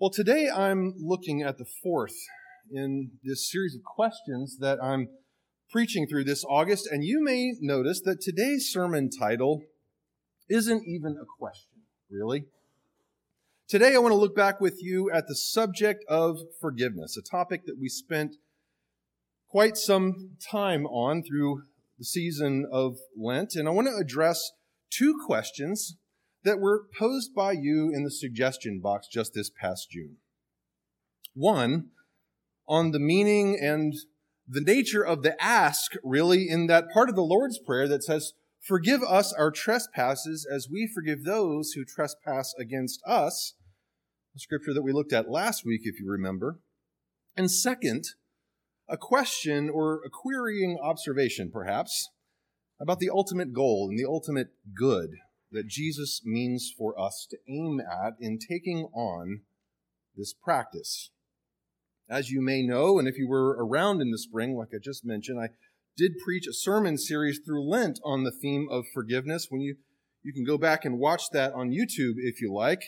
Well, today I'm looking at the fourth in this series of questions that I'm preaching through this August, and you may notice that today's sermon title isn't even a question, really. Today I want to look back with you at the subject of forgiveness, a topic that we spent quite some time on through the season of Lent, and I want to address two questions that were posed by you in the suggestion box just this past June. One, on the meaning and the nature of the ask, really, in that part of the Lord's Prayer that says, Forgive us our trespasses as we forgive those who trespass against us. A scripture that we looked at last week, if you remember. And second, a question or a querying observation, perhaps, about the ultimate goal and the ultimate good that Jesus means for us to aim at in taking on this practice. As you may know, and if you were around in the spring, like I just mentioned, I did preach a sermon series through Lent on the theme of forgiveness. When you, you can go back and watch that on YouTube if you like.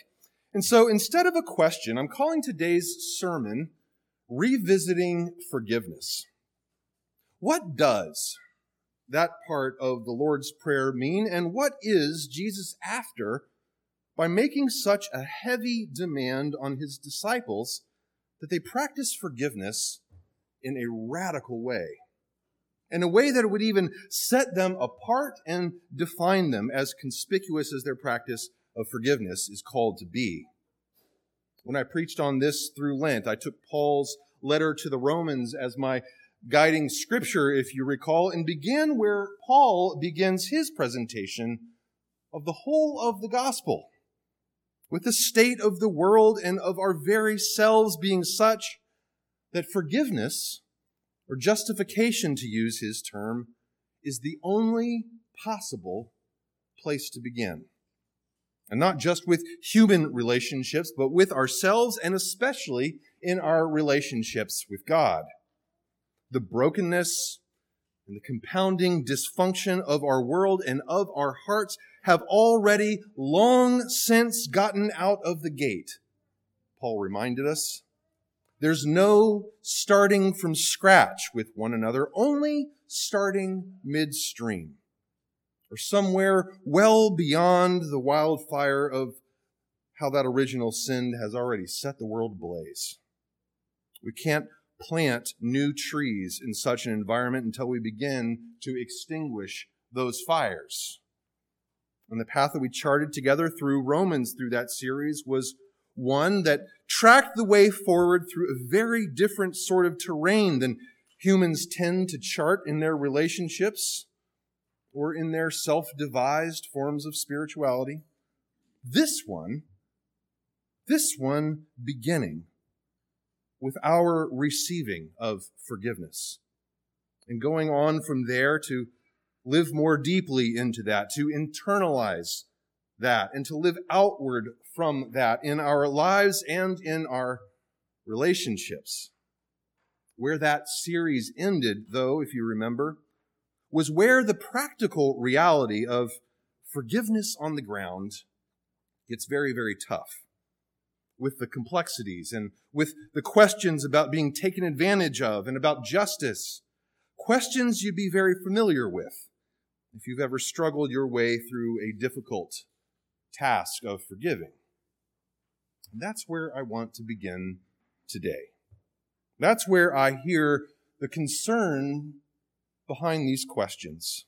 And so instead of a question, I'm calling today's sermon Revisiting Forgiveness. What does that part of the Lord's Prayer mean? And what is Jesus after by making such a heavy demand on his disciples that they practice forgiveness in a radical way? In a way that would even set them apart and define them as conspicuous as their practice of forgiveness is called to be. When I preached on this through Lent, I took Paul's letter to the Romans as my guiding scripture, if you recall, and begin where Paul begins his presentation of the whole of the gospel, with the state of the world and of our very selves being such that forgiveness, or justification to use his term, is the only possible place to begin. And not just with human relationships, but with ourselves and especially in our relationships with God the brokenness and the compounding dysfunction of our world and of our hearts have already long since gotten out of the gate. Paul reminded us. There's no starting from scratch with one another, only starting midstream or somewhere well beyond the wildfire of how that original sin has already set the world ablaze. We can't plant new trees in such an environment until we begin to extinguish those fires. And the path that we charted together through Romans through that series was one that tracked the way forward through a very different sort of terrain than humans tend to chart in their relationships or in their self devised forms of spirituality. This one, this one beginning with our receiving of forgiveness. And going on from there to live more deeply into that, to internalize that, and to live outward from that in our lives and in our relationships. Where that series ended, though, if you remember, was where the practical reality of forgiveness on the ground gets very, very tough with the complexities and with the questions about being taken advantage of and about justice. Questions you'd be very familiar with if you've ever struggled your way through a difficult task of forgiving. And that's where I want to begin today. That's where I hear the concern behind these questions.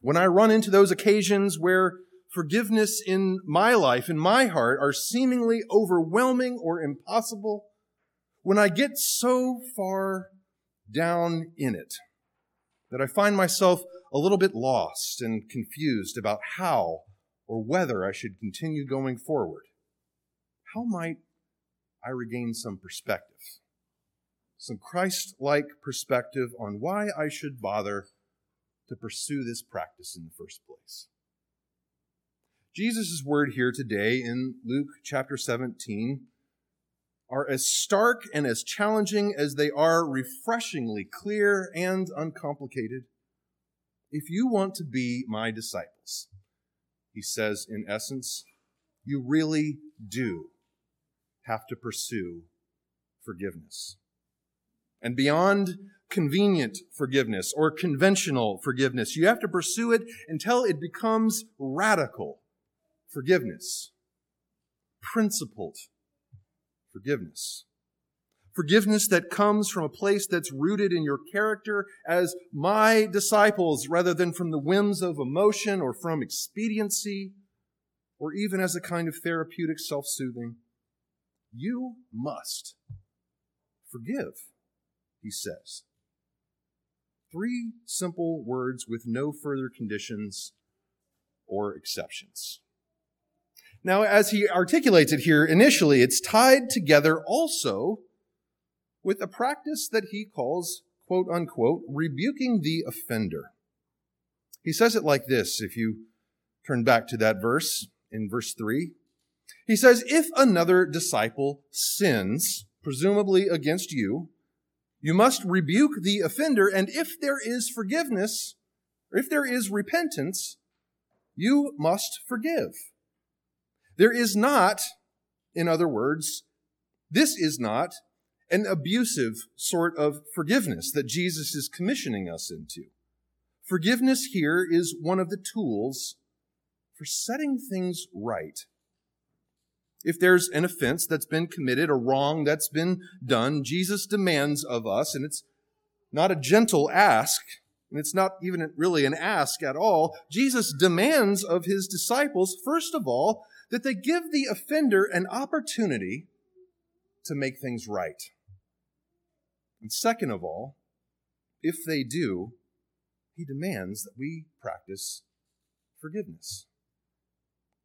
When I run into those occasions where forgiveness in my life, in my heart, are seemingly overwhelming or impossible, when I get so far down in it that I find myself a little bit lost and confused about how or whether I should continue going forward, how might I regain some perspective? Some Christ like perspective on why I should bother to pursue this practice in the first place. Jesus' word here today in Luke chapter 17 are as stark and as challenging as they are refreshingly clear and uncomplicated. If you want to be my disciples, he says in essence, you really do have to pursue forgiveness. And beyond convenient forgiveness or conventional forgiveness, you have to pursue it until it becomes radical forgiveness, principled forgiveness. Forgiveness that comes from a place that's rooted in your character as my disciples rather than from the whims of emotion or from expediency or even as a kind of therapeutic self soothing. You must forgive, he says. Three simple words with no further conditions or exceptions. Now, as he articulates it here initially, it's tied together also with a practice that he calls, quote unquote, rebuking the offender. He says it like this, if you turn back to that verse in verse 3. He says, If another disciple sins, presumably against you, you must rebuke the offender, and if there is forgiveness, or if there is repentance, you must forgive. There is not, in other words, this is not an abusive sort of forgiveness that Jesus is commissioning us into. Forgiveness here is one of the tools for setting things right. If there's an offense that's been committed, a wrong that's been done, Jesus demands of us, and it's not a gentle ask, and it's not even really an ask at all. Jesus demands of his disciples, first of all, that they give the offender an opportunity to make things right. And second of all, if they do, he demands that we practice forgiveness.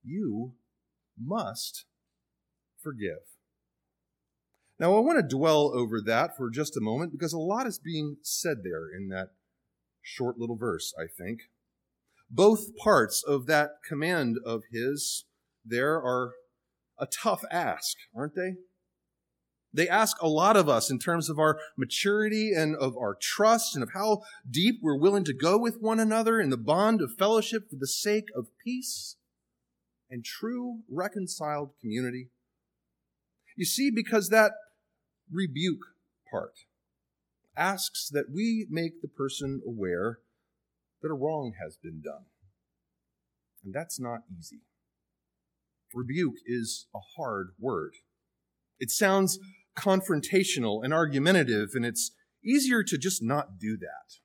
You must forgive. Now, I want to dwell over that for just a moment because a lot is being said there in that short little verse, I think. Both parts of that command of his there are a tough ask, aren't they? They ask a lot of us in terms of our maturity and of our trust and of how deep we're willing to go with one another in the bond of fellowship for the sake of peace and true reconciled community. You see, because that rebuke part asks that we make the person aware that a wrong has been done. And that's not easy. Rebuke is a hard word. It sounds confrontational and argumentative, and it's easier to just not do that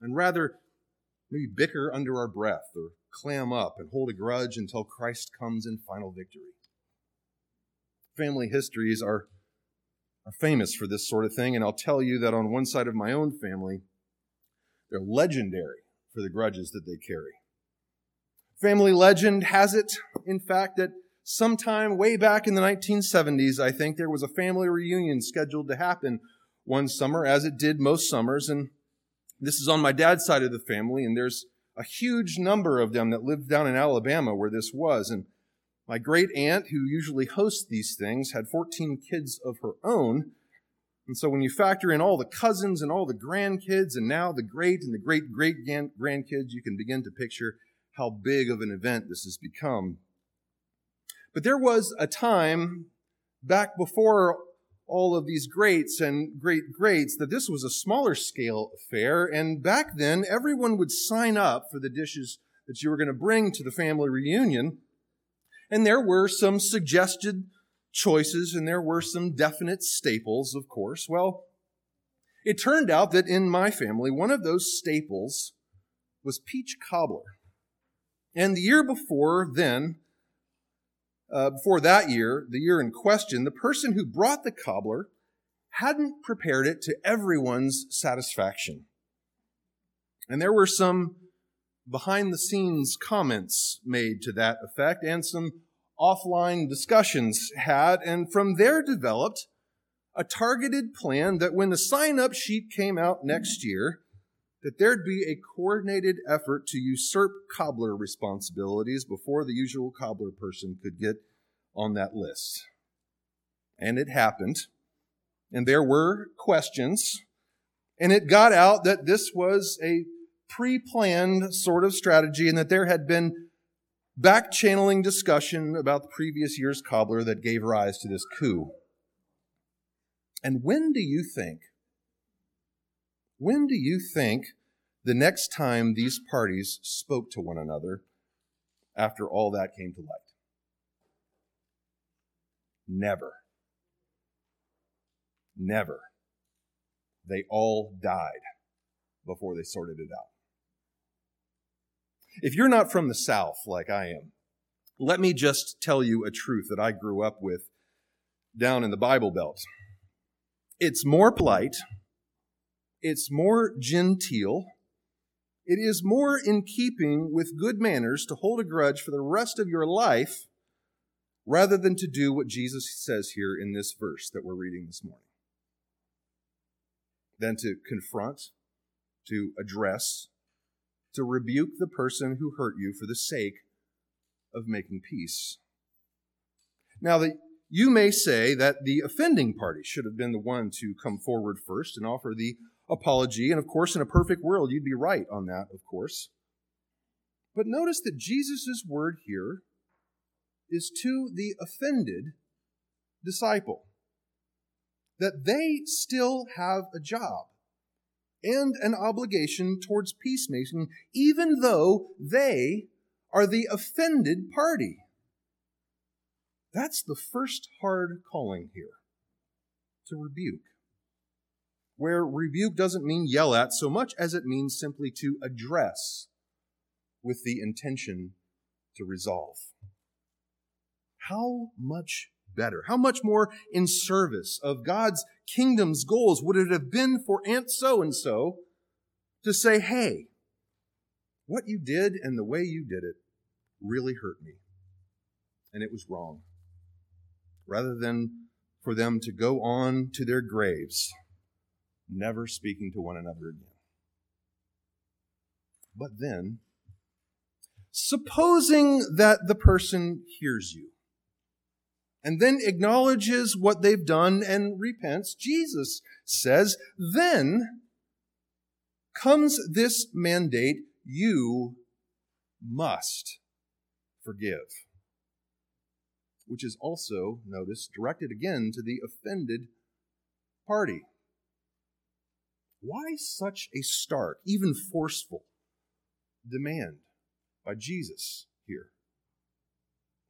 and rather maybe bicker under our breath or clam up and hold a grudge until Christ comes in final victory. Family histories are, are famous for this sort of thing, and I'll tell you that on one side of my own family, they're legendary for the grudges that they carry. Family legend has it, in fact, that sometime way back in the 1970s, I think, there was a family reunion scheduled to happen one summer, as it did most summers. And this is on my dad's side of the family, and there's a huge number of them that lived down in Alabama where this was. And my great aunt, who usually hosts these things, had 14 kids of her own. And so when you factor in all the cousins and all the grandkids, and now the great and the great great grandkids, you can begin to picture how big of an event this has become. But there was a time back before all of these greats and great greats that this was a smaller scale affair. And back then, everyone would sign up for the dishes that you were going to bring to the family reunion. And there were some suggested choices and there were some definite staples, of course. Well, it turned out that in my family, one of those staples was peach cobbler. And the year before then, uh, before that year, the year in question, the person who brought the cobbler hadn't prepared it to everyone's satisfaction. And there were some behind the scenes comments made to that effect and some offline discussions had, and from there developed a targeted plan that when the sign up sheet came out next year, that there'd be a coordinated effort to usurp cobbler responsibilities before the usual cobbler person could get on that list. And it happened. And there were questions. And it got out that this was a pre planned sort of strategy and that there had been back channeling discussion about the previous year's cobbler that gave rise to this coup. And when do you think, when do you think the next time these parties spoke to one another after all that came to light? Never. Never. They all died before they sorted it out. If you're not from the South like I am, let me just tell you a truth that I grew up with down in the Bible Belt. It's more polite, it's more genteel, it is more in keeping with good manners to hold a grudge for the rest of your life rather than to do what Jesus says here in this verse that we're reading this morning. Than to confront, to address, to rebuke the person who hurt you for the sake of making peace. Now, the, you may say that the offending party should have been the one to come forward first and offer the apology. And of course, in a perfect world, you'd be right on that, of course. But notice that Jesus' word here is to the offended disciple that they still have a job and an obligation towards peacemaking, even though they are the offended party. That's the first hard calling here to rebuke. Where rebuke doesn't mean yell at so much as it means simply to address with the intention to resolve. How much better? How much more in service of God's kingdom's goals would it have been for Aunt so and so to say, hey, what you did and the way you did it really hurt me, and it was wrong, rather than for them to go on to their graves, never speaking to one another again. But then, supposing that the person hears you, and then acknowledges what they've done and repents, Jesus says, then comes this mandate you must forgive. Which is also, notice, directed again to the offended party. Why such a stark, even forceful demand by Jesus here?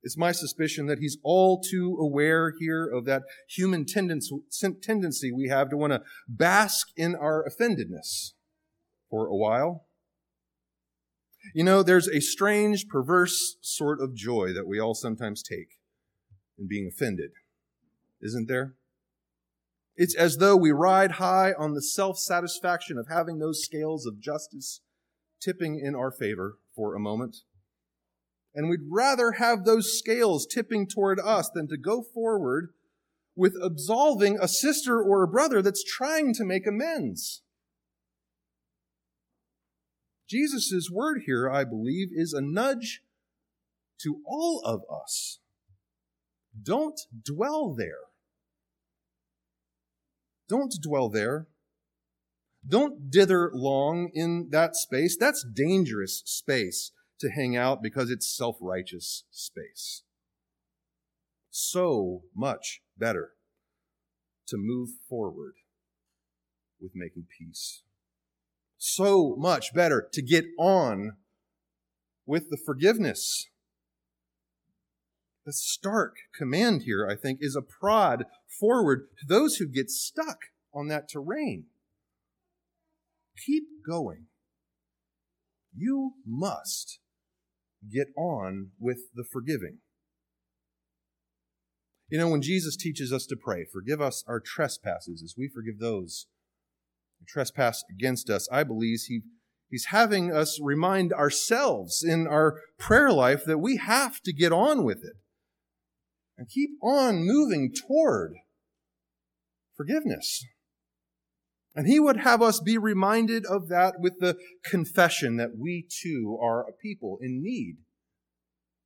It's my suspicion that he's all too aware here of that human tendency we have to want to bask in our offendedness for a while. You know, there's a strange, perverse sort of joy that we all sometimes take in being offended, isn't there? It's as though we ride high on the self satisfaction of having those scales of justice tipping in our favor for a moment. And we'd rather have those scales tipping toward us than to go forward with absolving a sister or a brother that's trying to make amends. Jesus' word here, I believe, is a nudge to all of us. Don't dwell there. Don't dwell there. Don't dither long in that space. That's dangerous space to hang out because it's self righteous space. So much better to move forward with making peace. So much better to get on with the forgiveness. The stark command here, I think, is a prod forward to those who get stuck on that terrain. Keep going. You must get on with the forgiving. You know, when Jesus teaches us to pray, forgive us our trespasses as we forgive those who trespass against us, I believe he, he's having us remind ourselves in our prayer life that we have to get on with it and keep on moving toward forgiveness. And he would have us be reminded of that with the confession that we too are a people in need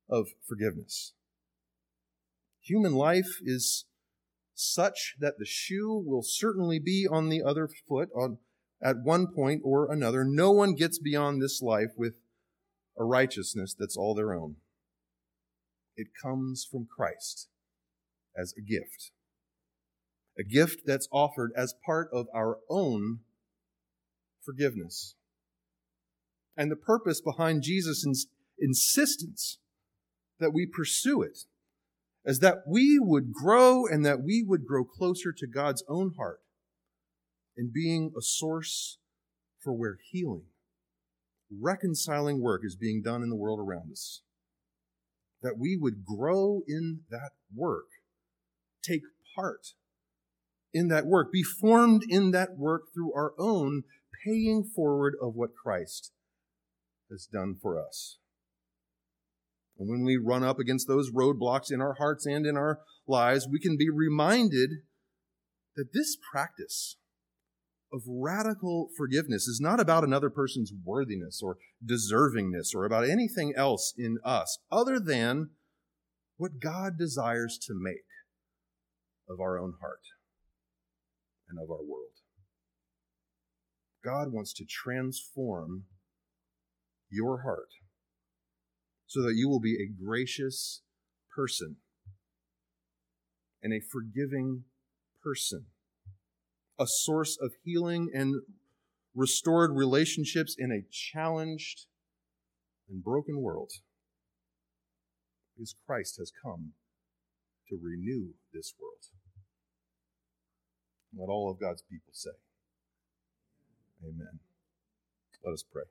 of forgiveness. Human life is such that the shoe will certainly be on the other foot on, at one point or another. No one gets beyond this life with a righteousness that's all their own. It comes from Christ as a gift. A gift that's offered as part of our own forgiveness. And the purpose behind Jesus' insistence that we pursue it is that we would grow and that we would grow closer to God's own heart in being a source for where healing, reconciling work is being done in the world around us. That we would grow in that work, take part in that work, be formed in that work through our own paying forward of what Christ has done for us. And when we run up against those roadblocks in our hearts and in our lives, we can be reminded that this practice of radical forgiveness is not about another person's worthiness or deservingness or about anything else in us other than what God desires to make of our own heart and of our world. God wants to transform your heart so that you will be a gracious person and a forgiving person, a source of healing and restored relationships in a challenged and broken world. Because Christ has come to renew this world. Let all of God's people say, Amen. Let us pray.